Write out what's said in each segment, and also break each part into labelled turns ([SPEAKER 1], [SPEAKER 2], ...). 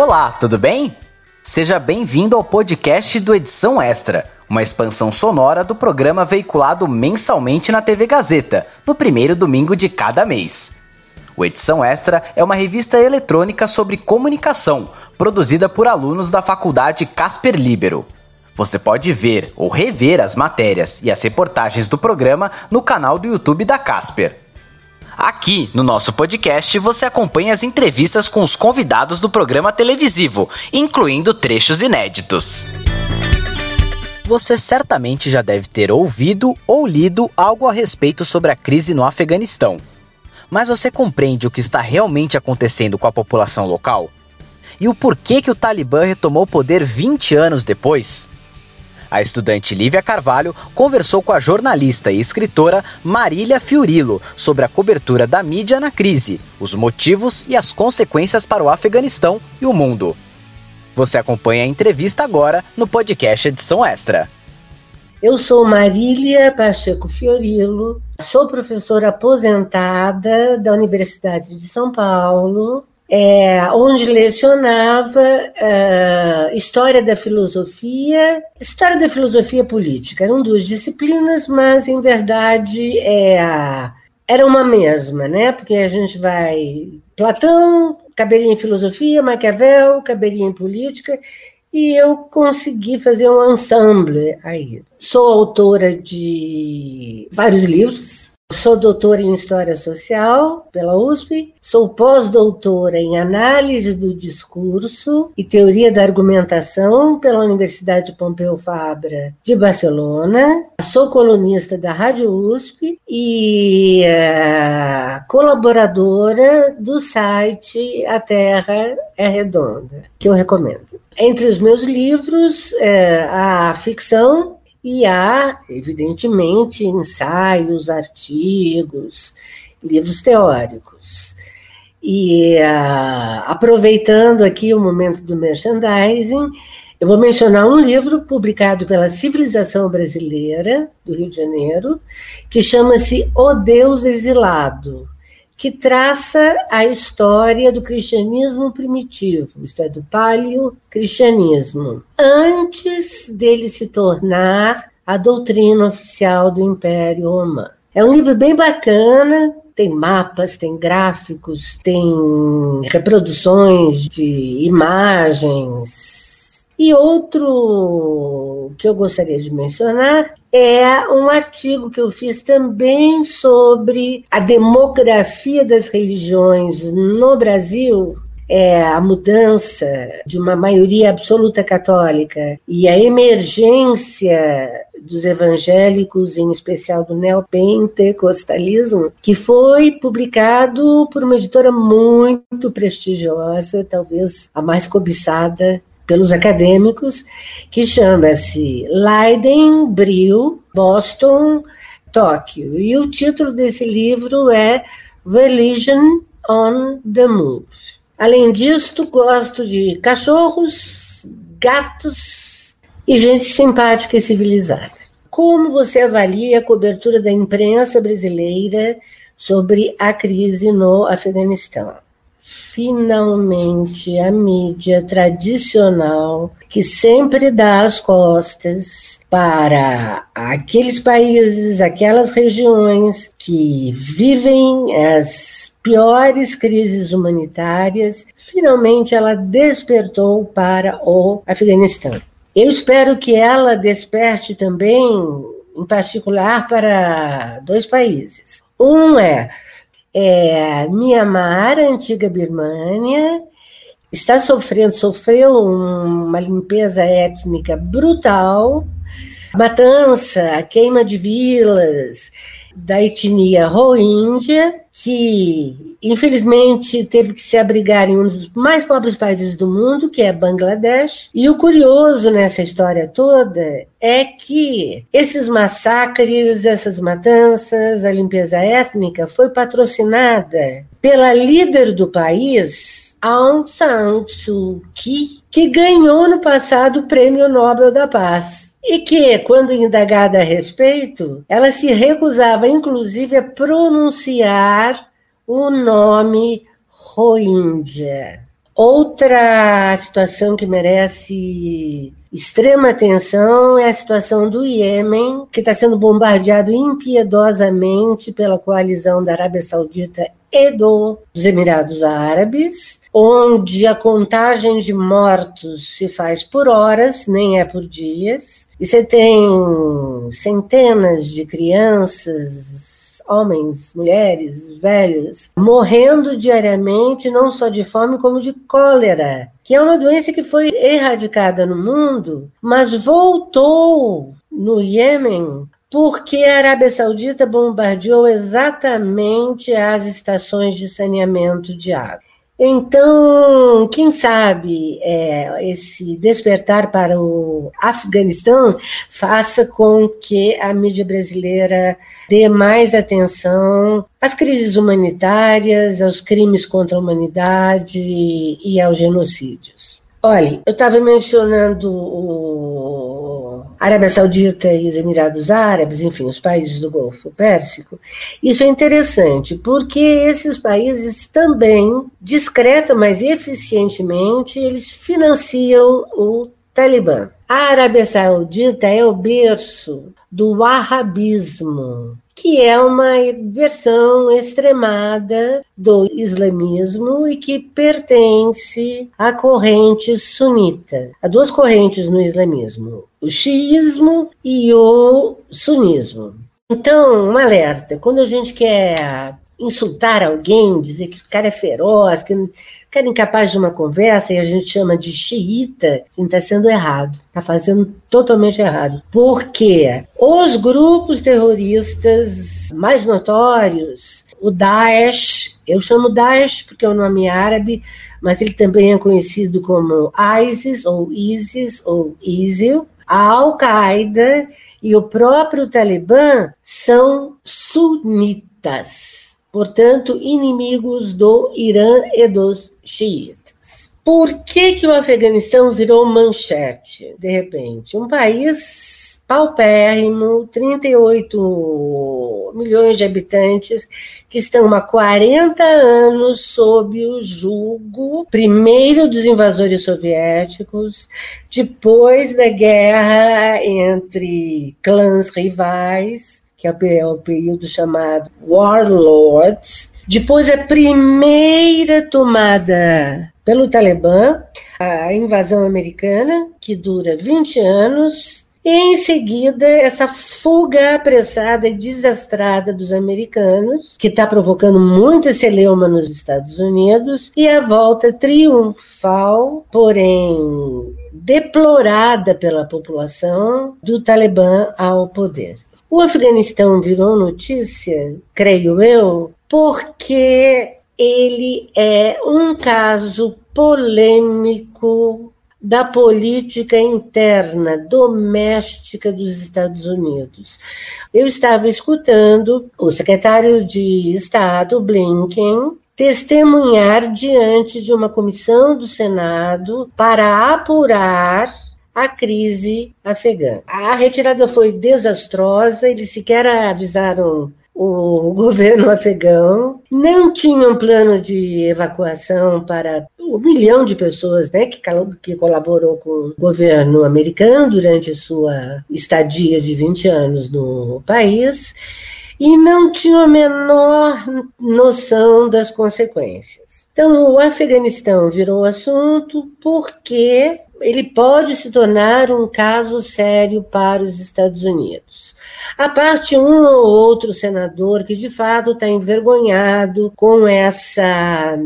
[SPEAKER 1] Olá, tudo bem? Seja bem-vindo ao podcast do Edição Extra, uma expansão sonora do programa veiculado mensalmente na TV Gazeta, no primeiro domingo de cada mês. O Edição Extra é uma revista eletrônica sobre comunicação, produzida por alunos da Faculdade Casper Libero. Você pode ver ou rever as matérias e as reportagens do programa no canal do YouTube da Casper. Aqui no nosso podcast você acompanha as entrevistas com os convidados do programa televisivo, incluindo trechos inéditos. Você certamente já deve ter ouvido ou lido algo a respeito sobre a crise no Afeganistão. Mas você compreende o que está realmente acontecendo com a população local? E o porquê que o Talibã retomou o poder 20 anos depois? A estudante Lívia Carvalho conversou com a jornalista e escritora Marília Fiorilo sobre a cobertura da mídia na crise, os motivos e as consequências para o Afeganistão e o mundo. Você acompanha a entrevista agora no podcast Edição Extra.
[SPEAKER 2] Eu sou Marília Pacheco Fiorilo, sou professora aposentada da Universidade de São Paulo é, onde lecionava uh, História da Filosofia, História da Filosofia Política. Eram duas disciplinas, mas, em verdade, é, era uma mesma, né? Porque a gente vai... Platão caberia em filosofia, Maquiavel caberia em política, e eu consegui fazer um ensemble aí. Sou autora de vários livros, Sou doutora em História Social pela USP, sou pós-doutora em Análise do Discurso e Teoria da Argumentação pela Universidade Pompeu Fabra de Barcelona, sou colunista da Rádio USP e uh, colaboradora do site A Terra é Redonda, que eu recomendo. Entre os meus livros, uh, a ficção e há, evidentemente, ensaios, artigos, livros teóricos. E uh, aproveitando aqui o momento do merchandising, eu vou mencionar um livro publicado pela Civilização Brasileira, do Rio de Janeiro, que chama-se O Deus Exilado que traça a história do cristianismo primitivo, isto é, do paleo-cristianismo, antes dele se tornar a doutrina oficial do Império Romano. É um livro bem bacana, tem mapas, tem gráficos, tem reproduções de imagens. E outro que eu gostaria de mencionar é um artigo que eu fiz também sobre a demografia das religiões no Brasil, é a mudança de uma maioria absoluta católica e a emergência dos evangélicos, em especial do neopentecostalismo, que foi publicado por uma editora muito prestigiosa, talvez a mais cobiçada pelos acadêmicos, que chama-se Leiden, Brill, Boston, Tóquio. E o título desse livro é Religion on the Move. Além disso, gosto de cachorros, gatos e gente simpática e civilizada. Como você avalia a cobertura da imprensa brasileira sobre a crise no Afeganistão? Finalmente a mídia tradicional que sempre dá as costas para aqueles países, aquelas regiões que vivem as piores crises humanitárias, finalmente ela despertou para o Afeganistão. Eu espero que ela desperte também, em particular, para dois países. Um é é, Mianmar, antiga Birmânia, está sofrendo, sofreu uma limpeza étnica brutal, matança, queima de vilas da etnia Rohingya, que infelizmente teve que se abrigar em um dos mais pobres países do mundo, que é Bangladesh. E o curioso nessa história toda é que esses massacres, essas matanças, a limpeza étnica foi patrocinada pela líder do país, Aung San Suu Kyi, que ganhou no passado o Prêmio Nobel da Paz. E que, quando indagada a respeito, ela se recusava, inclusive, a pronunciar o nome Rohingya. Outra situação que merece extrema atenção é a situação do Iêmen, que está sendo bombardeado impiedosamente pela coalizão da Arábia Saudita e do, dos Emirados Árabes, onde a contagem de mortos se faz por horas, nem é por dias, e você tem centenas de crianças, homens, mulheres, velhos, morrendo diariamente, não só de fome, como de cólera, que é uma doença que foi erradicada no mundo, mas voltou no Iêmen porque a Arábia Saudita bombardeou exatamente as estações de saneamento de água. Então, quem sabe é, esse despertar para o Afeganistão faça com que a mídia brasileira dê mais atenção às crises humanitárias, aos crimes contra a humanidade e aos genocídios. Olha, eu estava mencionando o Arábia Saudita e os Emirados Árabes, enfim, os países do Golfo Pérsico. Isso é interessante, porque esses países também, discreta, mas eficientemente, eles financiam o Talibã. A Arábia Saudita é o berço do wahhabismo, que é uma versão extremada do islamismo e que pertence à corrente sunita. Há duas correntes no islamismo: o xiismo e o sunismo. Então, um alerta: quando a gente quer insultar alguém, dizer que o cara é feroz, que o cara é incapaz de uma conversa e a gente chama de xiita, a gente está sendo errado, está fazendo totalmente errado. Porque os grupos terroristas mais notórios, o Daesh, eu chamo Daesh porque é o nome árabe, mas ele também é conhecido como ISIS ou ISIS ou ISIL, a Al-Qaeda e o próprio Talibã são sunitas portanto, inimigos do Irã e dos xiitas. Por que, que o Afeganistão virou manchete, de repente? Um país paupérrimo, 38 milhões de habitantes, que estão há 40 anos sob o jugo, primeiro dos invasores soviéticos, depois da guerra entre clãs rivais, que é, é o período chamado Warlords. Depois, a primeira tomada pelo Talibã, a invasão americana, que dura 20 anos, e em seguida essa fuga apressada e desastrada dos americanos, que está provocando muita celeuma nos Estados Unidos, e a volta triunfal, porém deplorada pela população, do Talibã ao poder. O Afeganistão virou notícia, creio eu, porque ele é um caso polêmico da política interna doméstica dos Estados Unidos. Eu estava escutando o secretário de Estado, Blinken, testemunhar diante de uma comissão do Senado para apurar a crise afegã. A retirada foi desastrosa, eles sequer avisaram o governo afegão, não tinham plano de evacuação para um milhão de pessoas né, que, que colaborou com o governo americano durante sua estadia de 20 anos no país e não tinham a menor noção das consequências. Então, o Afeganistão virou assunto porque ele pode se tornar um caso sério para os Estados Unidos. A parte um ou outro senador que de fato está envergonhado com essa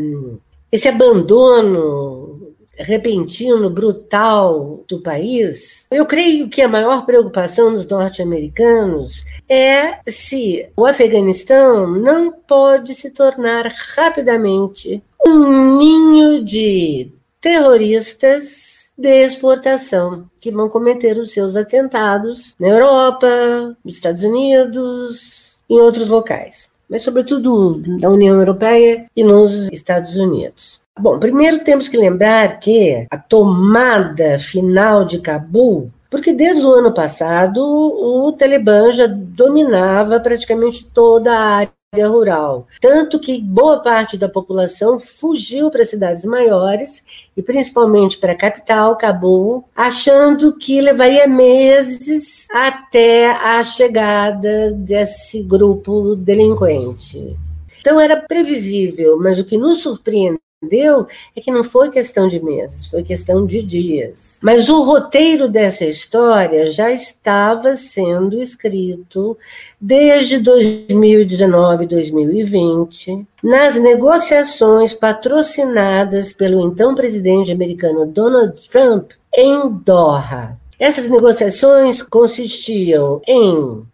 [SPEAKER 2] esse abandono repentino, brutal do país, eu creio que a maior preocupação dos norte-americanos é se o Afeganistão não pode se tornar rapidamente um ninho de terroristas de exportação, que vão cometer os seus atentados na Europa, nos Estados Unidos, em outros locais, mas sobretudo na União Europeia e nos Estados Unidos. Bom, primeiro temos que lembrar que a tomada final de Cabul porque desde o ano passado o Talibã já dominava praticamente toda a rural. Tanto que boa parte da população fugiu para cidades maiores e principalmente para a capital, Cabul, achando que levaria meses até a chegada desse grupo delinquente. Então era previsível, mas o que nos surpreendeu entendeu é que não foi questão de meses, foi questão de dias. Mas o roteiro dessa história já estava sendo escrito desde 2019, 2020, nas negociações patrocinadas pelo então presidente americano Donald Trump em Doha. Essas negociações consistiam em uh,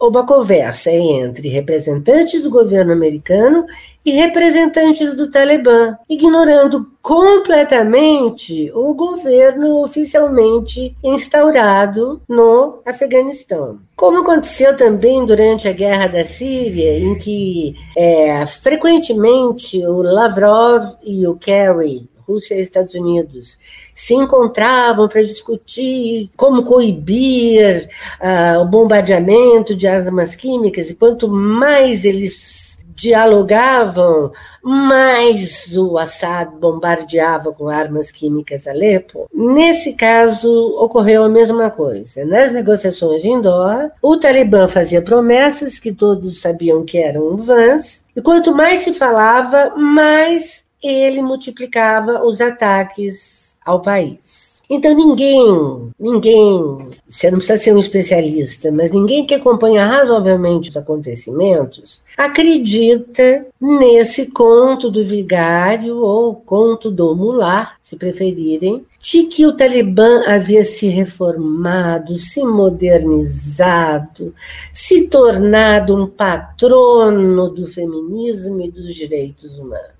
[SPEAKER 2] uma conversa entre representantes do governo americano e representantes do Talibã, ignorando completamente o governo oficialmente instaurado no Afeganistão. Como aconteceu também durante a guerra da Síria, em que é, frequentemente o Lavrov e o Kerry, Rússia e Estados Unidos, se encontravam para discutir como coibir uh, o bombardeamento de armas químicas, e quanto mais eles dialogavam, mais o Assad bombardeava com armas químicas Alepo. Nesse caso, ocorreu a mesma coisa. Nas negociações em Doha, o Talibã fazia promessas que todos sabiam que eram vãs, e quanto mais se falava, mais ele multiplicava os ataques ao país. Então ninguém, ninguém, você não precisa ser um especialista, mas ninguém que acompanha razoavelmente os acontecimentos acredita nesse conto do vigário ou conto do mular, se preferirem, de que o Talibã havia se reformado, se modernizado, se tornado um patrono do feminismo e dos direitos humanos.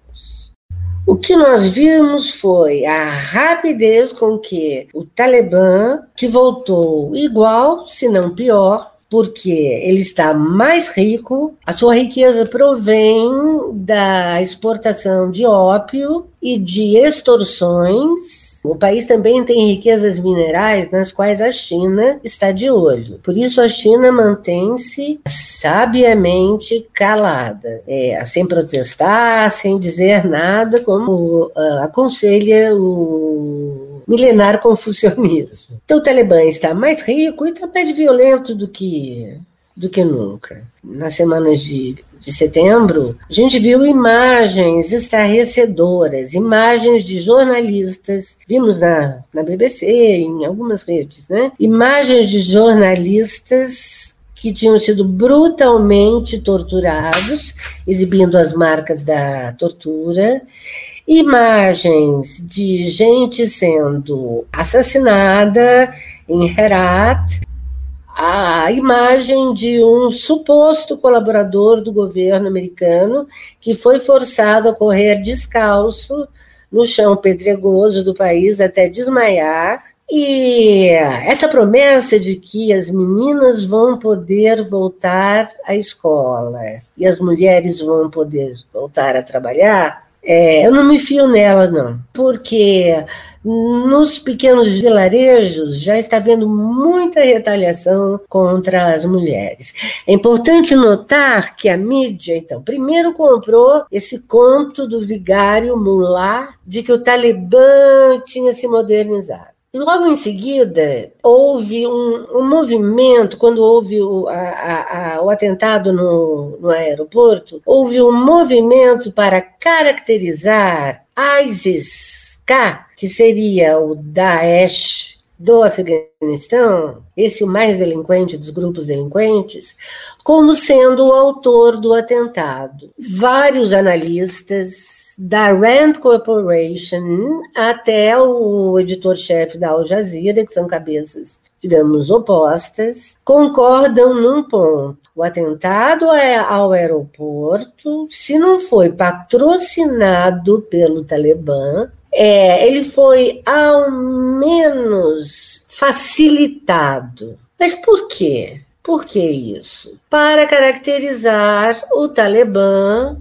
[SPEAKER 2] O que nós vimos foi a rapidez com que o Talibã, que voltou igual, se não pior, porque ele está mais rico, a sua riqueza provém da exportação de ópio e de extorsões o país também tem riquezas minerais nas quais a China está de olho. Por isso, a China mantém-se sabiamente calada, é, sem protestar, sem dizer nada, como uh, aconselha o milenar confucionismo. Então, o Talibã está mais rico e está mais violento do que, do que nunca. Nas semanas de de setembro, a gente viu imagens estarrecedoras, imagens de jornalistas, vimos na, na BBC, em algumas redes, né? Imagens de jornalistas que tinham sido brutalmente torturados, exibindo as marcas da tortura, imagens de gente sendo assassinada em Herat, a imagem de um suposto colaborador do governo americano que foi forçado a correr descalço no chão pedregoso do país até desmaiar. E essa promessa de que as meninas vão poder voltar à escola e as mulheres vão poder voltar a trabalhar, é, eu não me fio nela, não, porque nos pequenos vilarejos já está havendo muita retaliação contra as mulheres. É importante notar que a mídia, então, primeiro comprou esse conto do vigário mulá de que o Talibã tinha se modernizado. Logo em seguida, houve um, um movimento, quando houve o, a, a, o atentado no, no aeroporto, houve um movimento para caracterizar ISIS-K que seria o Daesh do Afeganistão, esse o mais delinquente dos grupos delinquentes, como sendo o autor do atentado. Vários analistas, da Rand Corporation até o editor-chefe da Al Jazeera, que são cabeças, digamos, opostas, concordam num ponto. O atentado ao aeroporto, se não foi patrocinado pelo Talibã, é, ele foi ao menos facilitado. Mas por quê? Por que isso? Para caracterizar o Talibã,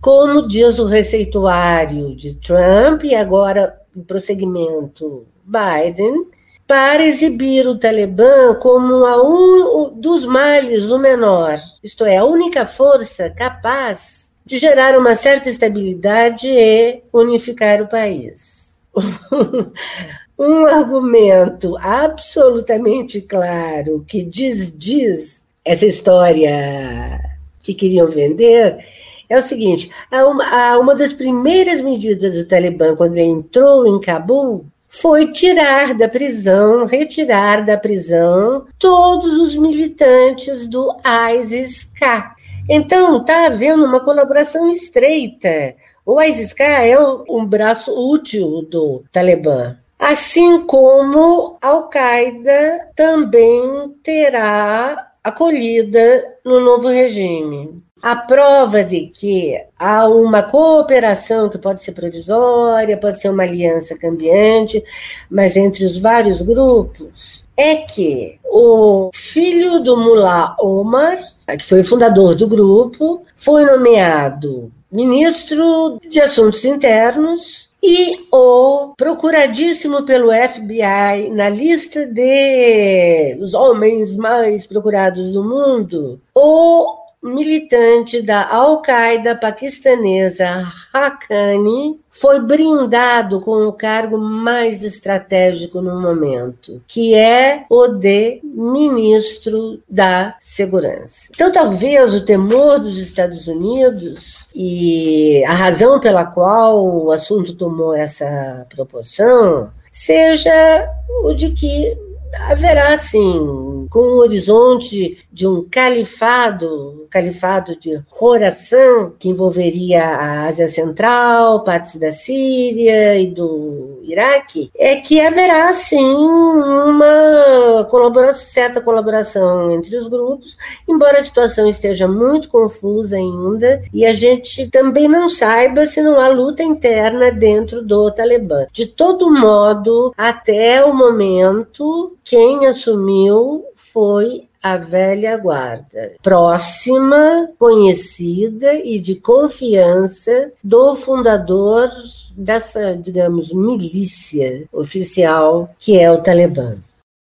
[SPEAKER 2] como diz o receituário de Trump e agora em prosseguimento Biden, para exibir o Talibã como a um dos males o menor, isto é, a única força capaz de gerar uma certa estabilidade e unificar o país. um argumento absolutamente claro que diz, diz essa história que queriam vender é o seguinte: uma, uma das primeiras medidas do Talibã quando entrou em Cabul foi tirar da prisão, retirar da prisão todos os militantes do ISIS-K. Então, está havendo uma colaboração estreita. O ISIS-K é um braço útil do Talibã. Assim como a Al-Qaeda também terá acolhida no novo regime. A prova de que há uma cooperação que pode ser provisória, pode ser uma aliança cambiante, mas entre os vários grupos, é que o filho do Mullah Omar, que foi o fundador do grupo, foi nomeado ministro de Assuntos Internos e o procuradíssimo pelo FBI na lista de os homens mais procurados do mundo, o militante da Al-Qaeda paquistanesa Haqqani foi brindado com o cargo mais estratégico no momento, que é o de ministro da Segurança. Então, talvez o temor dos Estados Unidos e a razão pela qual o assunto tomou essa proporção seja o de que haverá, sim, com o horizonte de um califado, califado de Khorasan, que envolveria a Ásia Central, partes da Síria e do Iraque, é que haverá, sim, uma colaboração, certa colaboração entre os grupos, embora a situação esteja muito confusa ainda, e a gente também não saiba se não há luta interna dentro do Talibã. De todo modo, até o momento, quem assumiu foi a velha guarda, próxima, conhecida e de confiança do fundador dessa, digamos, milícia oficial que é o Talibã.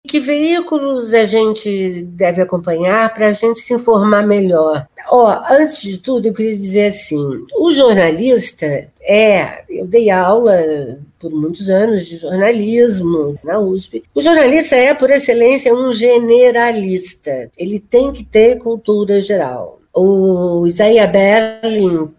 [SPEAKER 2] Que veículos a gente deve acompanhar para a gente se informar melhor? Ó, antes de tudo, eu queria dizer assim: o jornalista é, eu dei aula por muitos anos de jornalismo na USP. O jornalista é, por excelência, um generalista. Ele tem que ter cultura geral. O Isaiah Berlin,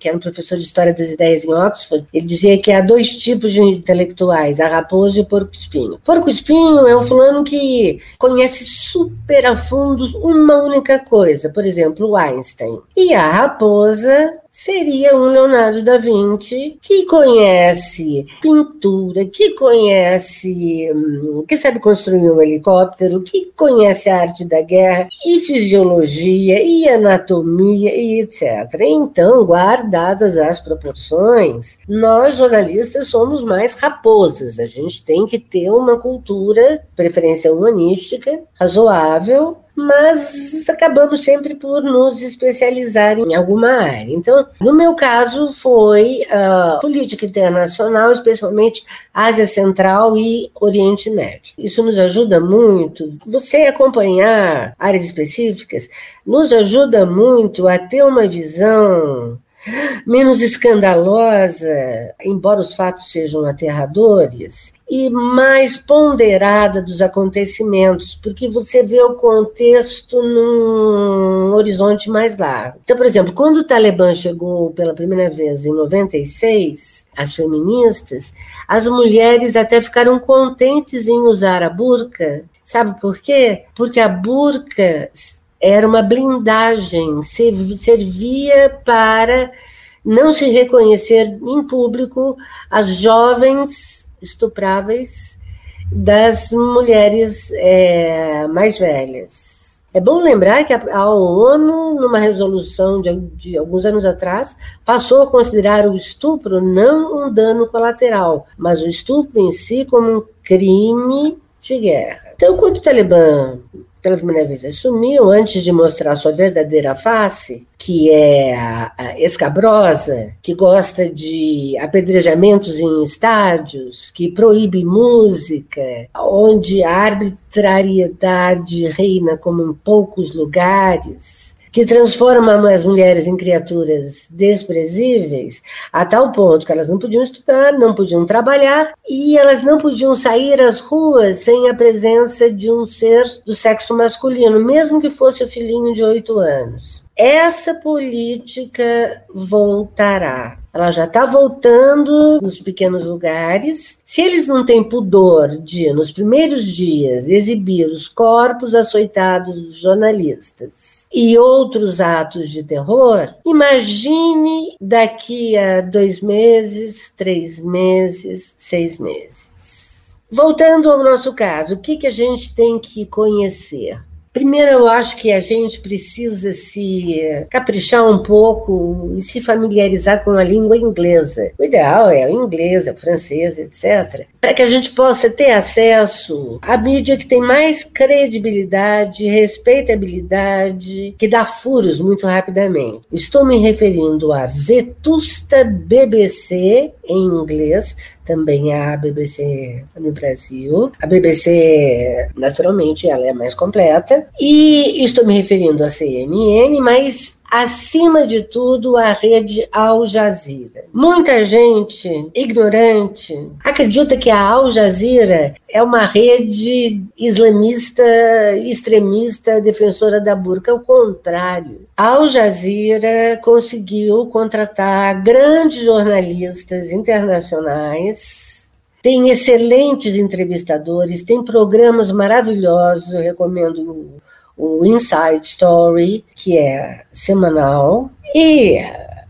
[SPEAKER 2] que era um professor de História das Ideias em Oxford, ele dizia que há dois tipos de intelectuais, a raposa e o porco-espinho. Porco-espinho é um fulano que conhece super a fundo uma única coisa, por exemplo, o Einstein. E a raposa seria um Leonardo da Vinci que conhece pintura, que conhece, hum, que sabe construir um helicóptero, que conhece a arte da guerra e fisiologia e anatomia e etc. Então, guardadas as proporções, nós jornalistas somos mais raposas. A gente tem que ter uma cultura, preferência humanística, razoável, mas acabamos sempre por nos especializar em alguma área. Então, no meu caso, foi uh, política internacional, especialmente Ásia Central e Oriente Médio. Isso nos ajuda muito. Você acompanhar áreas específicas nos ajuda muito a ter uma visão menos escandalosa, embora os fatos sejam aterradores, e mais ponderada dos acontecimentos, porque você vê o contexto num horizonte mais largo. Então, por exemplo, quando o Talibã chegou pela primeira vez em 96, as feministas, as mulheres até ficaram contentes em usar a burca. Sabe por quê? Porque a burca era uma blindagem, servia para não se reconhecer em público as jovens estupráveis das mulheres é, mais velhas. É bom lembrar que a, ONU, numa resolução de, de, alguns anos atrás, passou a considerar o estupro não um dano colateral, mas o estupro em si como um crime de guerra. Então, quando o Talibã pela primeira vez assumiu, antes de mostrar sua verdadeira face, que é a escabrosa, que gosta de apedrejamentos em estádios, que proíbe música, onde a arbitrariedade reina como em poucos lugares, que transforma as mulheres em criaturas desprezíveis, a tal ponto que elas não podiam estudar, não podiam trabalhar e elas não podiam sair às ruas sem a presença de um ser do sexo masculino, mesmo que fosse o filhinho de oito anos. Essa política voltará. Ela já está voltando nos pequenos lugares. Se eles não têm pudor de, nos primeiros dias, exibir os corpos açoitados dos jornalistas e outros atos de terror, imagine daqui a dois meses, três meses, seis meses. Voltando ao nosso caso, o que, que a gente tem que conhecer? Primeiro, eu acho que a gente precisa se caprichar um pouco e se familiarizar com a língua inglesa. O ideal é o inglês, o francês, etc. Para que a gente possa ter acesso à mídia que tem mais credibilidade, respeitabilidade, que dá furos muito rapidamente. Estou me referindo à vetusta BBC em inglês, também a BBC no Brasil. A BBC, naturalmente, ela é mais completa. E estou me referindo à CNN, mas acima de tudo, a rede Al Jazeera. Muita gente ignorante acredita que a Al Jazeera é uma rede islamista, extremista, defensora da burca. Ao contrário, a Al Jazeera conseguiu contratar grandes jornalistas internacionais tem excelentes entrevistadores, tem programas maravilhosos, eu recomendo o Inside Story, que é semanal, e,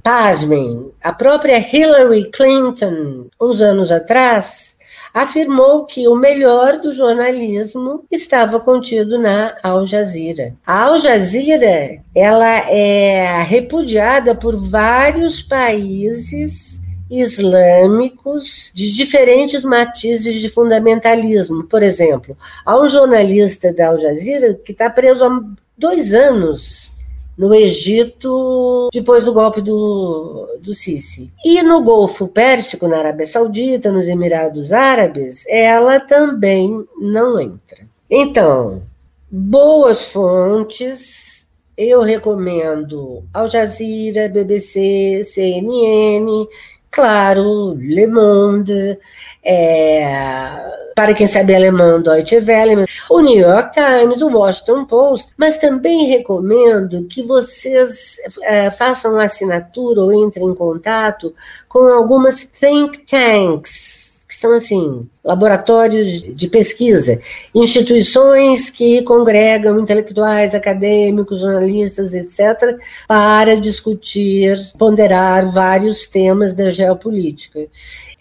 [SPEAKER 2] pasmem, a própria Hillary Clinton, uns anos atrás, afirmou que o melhor do jornalismo estava contido na Al Jazeera. A Al Jazeera, ela é repudiada por vários países islâmicos de diferentes matizes de fundamentalismo. Por exemplo, há um jornalista da Al Jazeera que está preso há dois anos no Egito, depois do golpe do, do Sisi. E no Golfo Pérsico, na Arábia Saudita, nos Emirados Árabes, ela também não entra. Então, boas fontes, eu recomendo Al Jazeera, BBC, CNN, Claro, Le Monde, é, para quem sabe alemão, Deutsche Welle, o New York Times, o Washington Post, mas também recomendo que vocês é, façam assinatura ou entrem em contato com algumas think tanks, são assim, laboratórios de pesquisa, instituições que congregam intelectuais, acadêmicos, jornalistas, etc., para discutir, ponderar vários temas da geopolítica.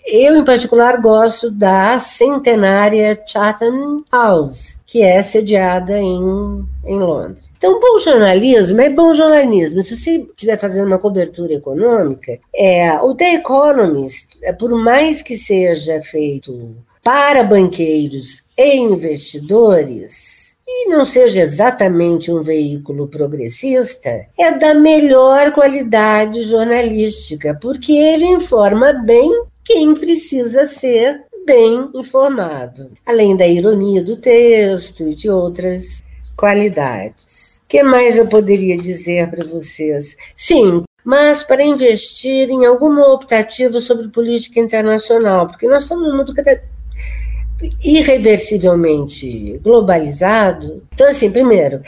[SPEAKER 2] Eu, em particular, gosto da centenária Chatham House, que é sediada em, em Londres. Então, bom jornalismo é bom jornalismo. Se você estiver fazendo uma cobertura econômica, é, o The Economist, é, por mais que seja feito para banqueiros e investidores, e não seja exatamente um veículo progressista, é da melhor qualidade jornalística, porque ele informa bem quem precisa ser bem informado, além da ironia do texto e de outras qualidades que mais eu poderia dizer para vocês? Sim, mas para investir em alguma optativa sobre política internacional, porque nós estamos num mundo irreversivelmente globalizado. Então, assim, primeiro,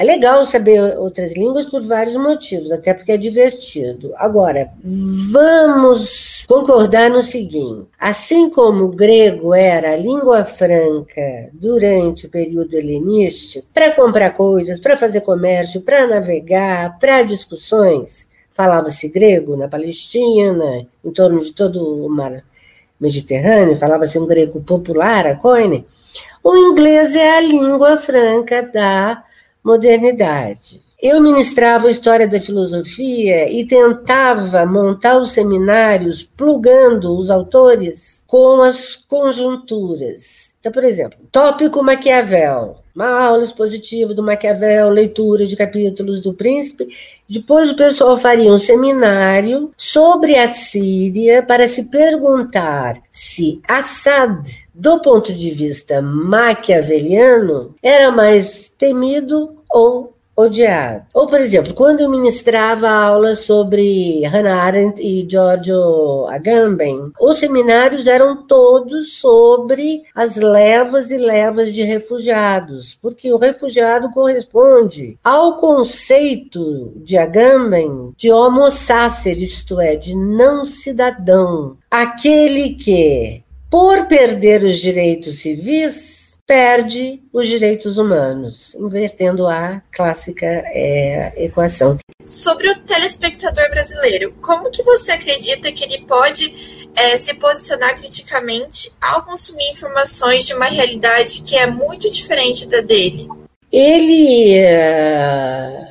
[SPEAKER 2] é legal saber outras línguas por vários motivos, até porque é divertido. Agora, vamos concordar no seguinte: assim como o grego era a língua franca durante o período helenístico, para comprar coisas, para fazer comércio, para navegar, para discussões, falava-se grego na Palestina, em torno de todo o mar Mediterrâneo, falava-se um grego popular, a coine. O inglês é a língua franca da modernidade. Eu ministrava história da filosofia e tentava montar os seminários plugando os autores com as conjunturas. Então, por exemplo, tópico Maquiavel, uma aula expositiva do Maquiavel, leitura de capítulos do Príncipe. Depois o pessoal faria um seminário sobre a Síria para se perguntar se Assad, do ponto de vista maquiaveliano, era mais temido ou odiado. Ou, por exemplo, quando eu ministrava aulas sobre Hannah Arendt e Giorgio Agamben, os seminários eram todos sobre as levas e levas de refugiados, porque o refugiado corresponde ao conceito de Agamben de homo sacer, isto é, de não cidadão, aquele que, por perder os direitos civis, perde os direitos humanos, invertendo a clássica é, equação.
[SPEAKER 3] Sobre o telespectador brasileiro, como que você acredita que ele pode é, se posicionar criticamente ao consumir informações de uma realidade que é muito diferente da dele?
[SPEAKER 2] Ele. Uh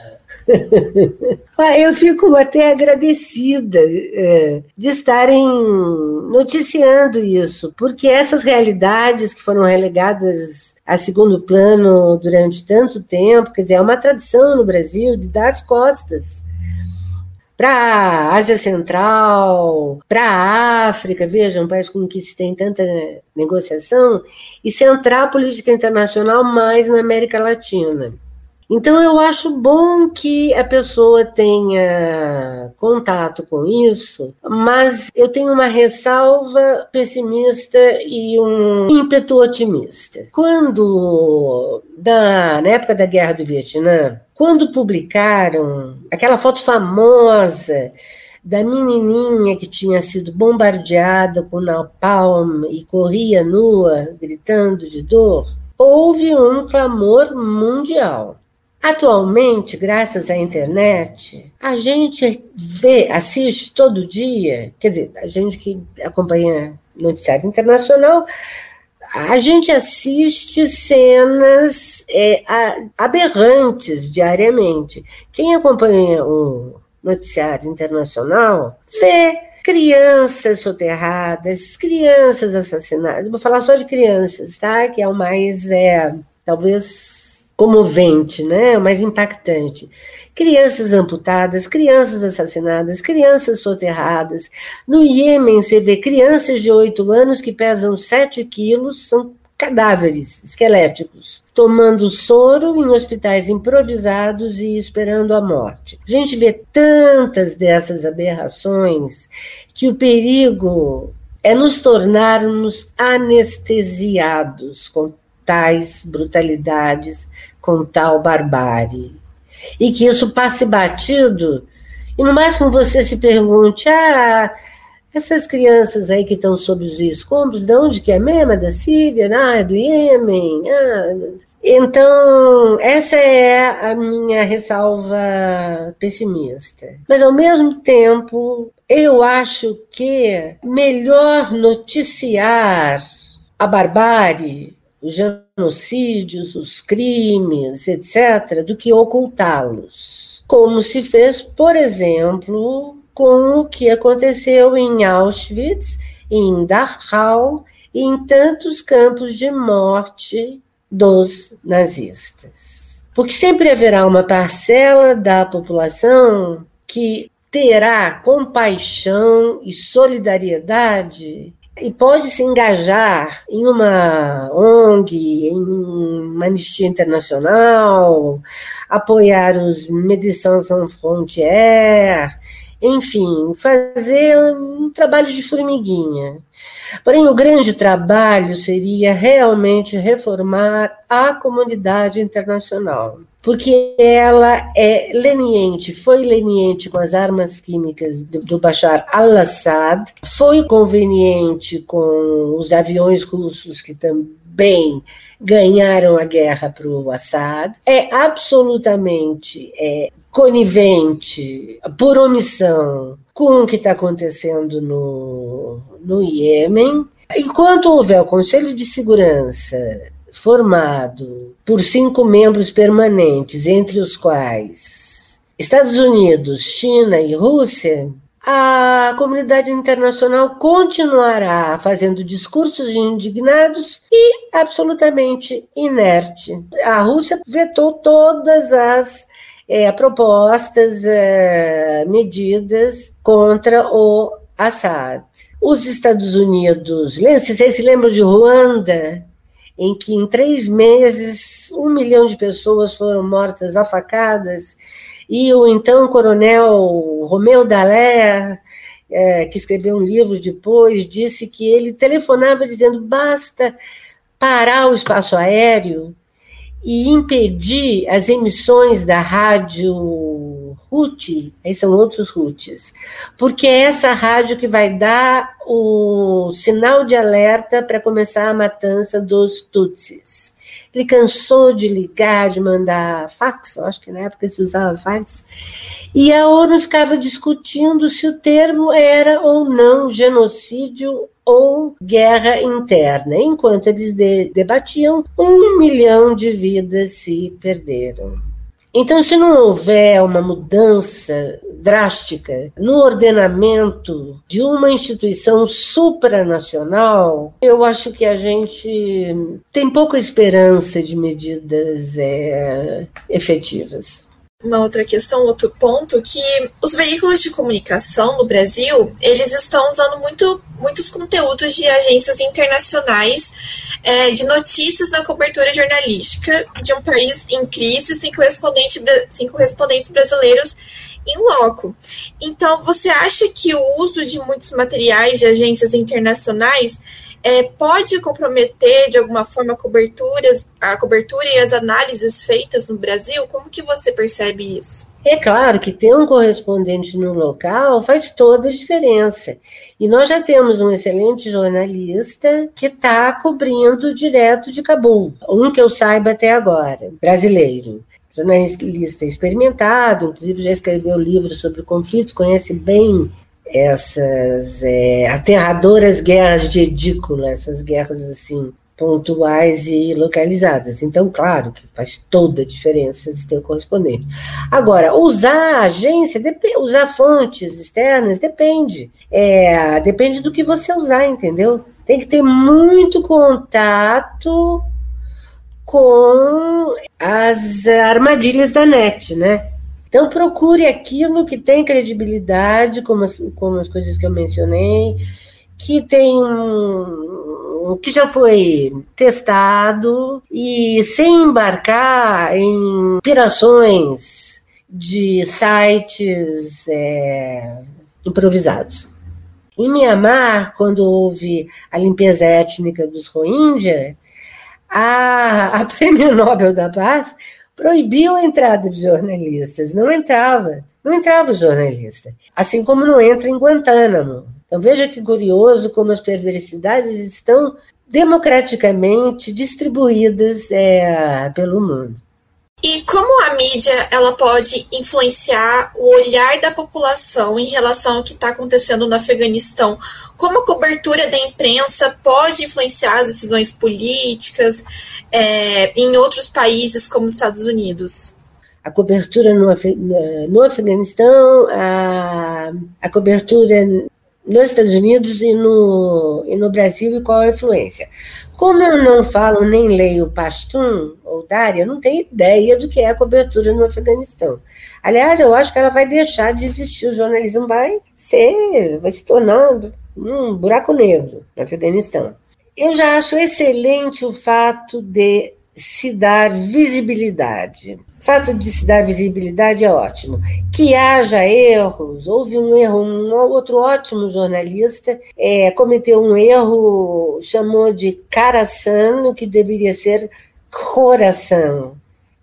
[SPEAKER 2] eu fico até agradecida é, de estarem noticiando isso, porque essas realidades que foram relegadas a segundo plano durante tanto tempo, quer dizer, é uma tradição no Brasil de dar as costas para a Ásia Central, para a África, veja, um país com que se tem tanta negociação, e centrar a política internacional mais na América Latina. Então, eu acho bom que a pessoa tenha contato com isso, mas eu tenho uma ressalva pessimista e um ímpeto otimista. Quando, na, na época da Guerra do Vietnã, quando publicaram aquela foto famosa da menininha que tinha sido bombardeada com napalm e corria nua, gritando de dor, houve um clamor mundial. Atualmente, graças à internet, a gente vê, assiste todo dia, quer dizer, a gente que acompanha noticiário internacional, a gente assiste cenas é, aberrantes diariamente. Quem acompanha o noticiário internacional vê crianças soterradas, crianças assassinadas. Vou falar só de crianças, tá? Que é o mais, é, talvez comovente, né? O mais impactante. Crianças amputadas, crianças assassinadas, crianças soterradas. No Iêmen, você vê crianças de 8 anos que pesam 7 quilos, são cadáveres esqueléticos, tomando soro em hospitais improvisados e esperando a morte. A gente vê tantas dessas aberrações que o perigo é nos tornarmos anestesiados com tais brutalidades, com tal barbárie. E que isso passe batido, e no máximo você se pergunte: ah, essas crianças aí que estão sob os escombros, de onde que é mesmo? É da Síria? Ah, é do Iêmen? Ah. Então, essa é a minha ressalva pessimista. Mas, ao mesmo tempo, eu acho que melhor noticiar a barbárie os genocídios, os crimes, etc., do que ocultá-los. Como se fez, por exemplo, com o que aconteceu em Auschwitz, em Dachau e em tantos campos de morte dos nazistas. Porque sempre haverá uma parcela da população que terá compaixão e solidariedade e pode se engajar em uma ONG, em uma Anistia Internacional, apoiar os Médecins Sans Frontières, enfim, fazer um trabalho de formiguinha. Porém, o grande trabalho seria realmente reformar a comunidade internacional porque ela é leniente, foi leniente com as armas químicas do, Bashar al-Assad, foi conveniente com os aviões russos que também ganharam a guerra para o Assad, é absolutamente é, conivente, por omissão, com o que está acontecendo no, no Iêmen. Enquanto houver o Conselho de Segurança formado por cinco membros permanentes, entre os quais Estados Unidos, China e Rússia, a comunidade internacional continuará fazendo discursos indignados e absolutamente inerte. A Rússia vetou todas as é, propostas, é, medidas contra o Assad. Os Estados Unidos, vocês se lembram de Ruanda, em que em três meses um milhão de pessoas foram mortas afacadas e o então coronel Romeu Dallaire, é, que escreveu um livro depois, disse que ele telefonava dizendo: basta parar o espaço aéreo e impedir as emissões da rádio RUT, aí são outros RUTs, porque é essa rádio que vai dar o sinal de alerta para começar a matança dos Tutsis. Ele cansou de ligar, de mandar fax, acho que na época se usava fax, e a ONU ficava discutindo se o termo era ou não genocídio ou guerra interna. Enquanto eles de debatiam, um milhão de vidas se perderam. Então, se não houver uma mudança drástica no ordenamento de uma instituição supranacional, eu acho que a gente tem pouca esperança de medidas é, efetivas
[SPEAKER 3] uma outra questão, outro ponto, que os veículos de comunicação no Brasil, eles estão usando muito, muitos conteúdos de agências internacionais é, de notícias na cobertura jornalística de um país em crise sem, correspondente, sem correspondentes brasileiros em loco. Então, você acha que o uso de muitos materiais de agências internacionais é, pode comprometer de alguma forma a cobertura, a cobertura e as análises feitas no Brasil? Como que você percebe isso?
[SPEAKER 2] É claro que ter um correspondente no local faz toda a diferença. E nós já temos um excelente jornalista que está cobrindo direto de Cabul, um que eu saiba até agora, brasileiro. Jornalista experimentado, inclusive já escreveu livros sobre conflitos, conhece bem essas é, aterradoras guerras de edícula, essas guerras assim pontuais e localizadas. Então, claro que faz toda a diferença de ter o correspondente. Agora, usar a agência, usar fontes externas, depende. É, depende do que você usar, entendeu? Tem que ter muito contato com as armadilhas da net, né? Então, procure aquilo que tem credibilidade, como as, como as coisas que eu mencionei, que tem um, que já foi testado e sem embarcar em inspirações de sites é, improvisados. Em Mianmar, quando houve a limpeza étnica dos Rohingya, a, a Prêmio Nobel da Paz proibiu a entrada de jornalistas. Não entrava, não entrava jornalista. Assim como não entra em Guantánamo. Então veja que curioso como as perversidades estão democraticamente distribuídas é, pelo mundo.
[SPEAKER 3] E como a mídia ela pode influenciar o olhar da população em relação ao que está acontecendo no Afeganistão? Como a cobertura da imprensa pode influenciar as decisões políticas é, em outros países como os Estados Unidos?
[SPEAKER 2] A cobertura no, no Afeganistão, a, a cobertura nos Estados Unidos e no, e no Brasil e qual a influência. Como eu não falo nem leio Pashtun ou Dari, eu não tenho ideia do que é a cobertura no Afeganistão. Aliás, eu acho que ela vai deixar de existir, o jornalismo vai ser, vai se tornando um buraco negro no Afeganistão. Eu já acho excelente o fato de se dar visibilidade. O fato de se dar visibilidade é ótimo. Que haja erros, houve um erro, um outro ótimo jornalista é, cometeu um erro, chamou de Caraçano, que deveria ser coração,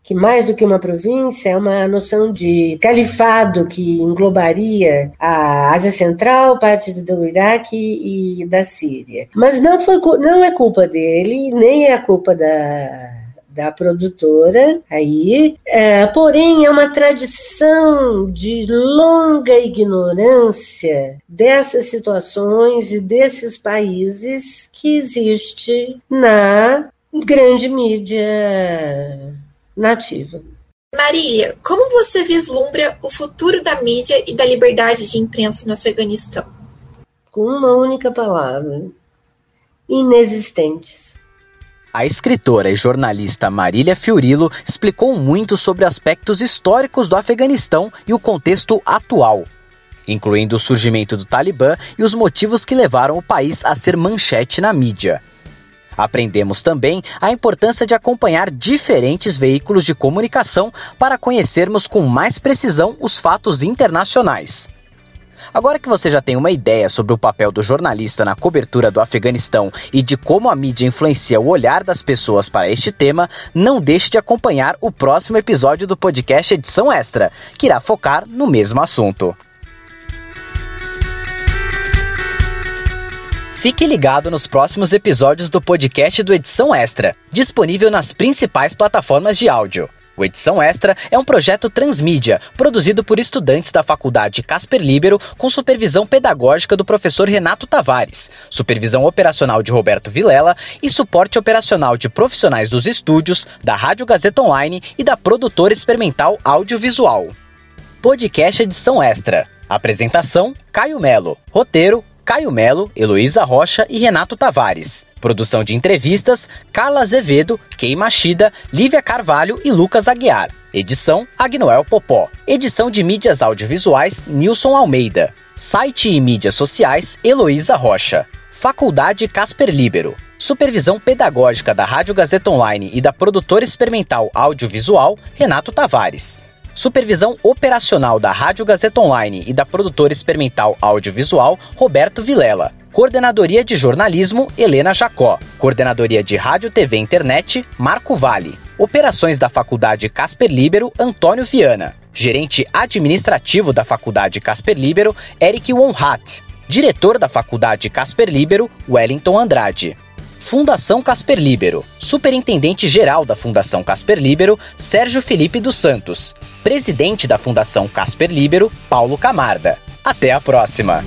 [SPEAKER 2] que mais do que uma província é uma noção de califado que englobaria a Ásia Central, partes do Iraque e da Síria. Mas não, foi, não é culpa dele, nem é a culpa da da produtora aí, é, porém é uma tradição de longa ignorância dessas situações e desses países que existe na grande mídia nativa.
[SPEAKER 3] Marília, como você vislumbra o futuro da mídia e da liberdade de imprensa no Afeganistão?
[SPEAKER 2] Com uma única palavra: inexistentes.
[SPEAKER 1] A escritora e jornalista Marília Fiorilo explicou muito sobre aspectos históricos do Afeganistão e o contexto atual, incluindo o surgimento do Talibã e os motivos que levaram o país a ser manchete na mídia. Aprendemos também a importância de acompanhar diferentes veículos de comunicação para conhecermos com mais precisão os fatos internacionais. Agora que você já tem uma ideia sobre o papel do jornalista na cobertura do Afeganistão e de como a mídia influencia o olhar das pessoas para este tema, não deixe de acompanhar o próximo episódio do podcast Edição Extra, que irá focar no mesmo assunto. Fique ligado nos próximos episódios do podcast do Edição Extra, disponível nas principais plataformas de áudio. O Edição Extra é um projeto transmídia, produzido por estudantes da Faculdade Casper Libero, com supervisão pedagógica do professor Renato Tavares, supervisão operacional de Roberto Vilela e suporte operacional de profissionais dos estúdios, da Rádio Gazeta Online e da produtora experimental audiovisual. Podcast Edição Extra. Apresentação: Caio Melo. Roteiro: Caio Melo, Heloísa Rocha e Renato Tavares. Produção de entrevistas: Carla Azevedo, Kei Machida, Lívia Carvalho e Lucas Aguiar. Edição: Agnoel Popó. Edição de mídias audiovisuais: Nilson Almeida. Site e mídias sociais: Heloísa Rocha. Faculdade Casper Libero. Supervisão pedagógica da Rádio Gazeta Online e da produtora experimental audiovisual: Renato Tavares. Supervisão operacional da Rádio Gazeta Online e da produtora experimental audiovisual Roberto Vilela. Coordenadoria de Jornalismo Helena Jacó. Coordenadoria de Rádio TV Internet Marco Vale. Operações da Faculdade Casper Libero Antônio Viana. Gerente administrativo da Faculdade Casper Libero Eric Wonhat. Diretor da Faculdade Casper Libero Wellington Andrade. Fundação Casper Libero. Superintendente-geral da Fundação Casper Libero, Sérgio Felipe dos Santos. Presidente da Fundação Casper Libero, Paulo Camarda. Até a próxima!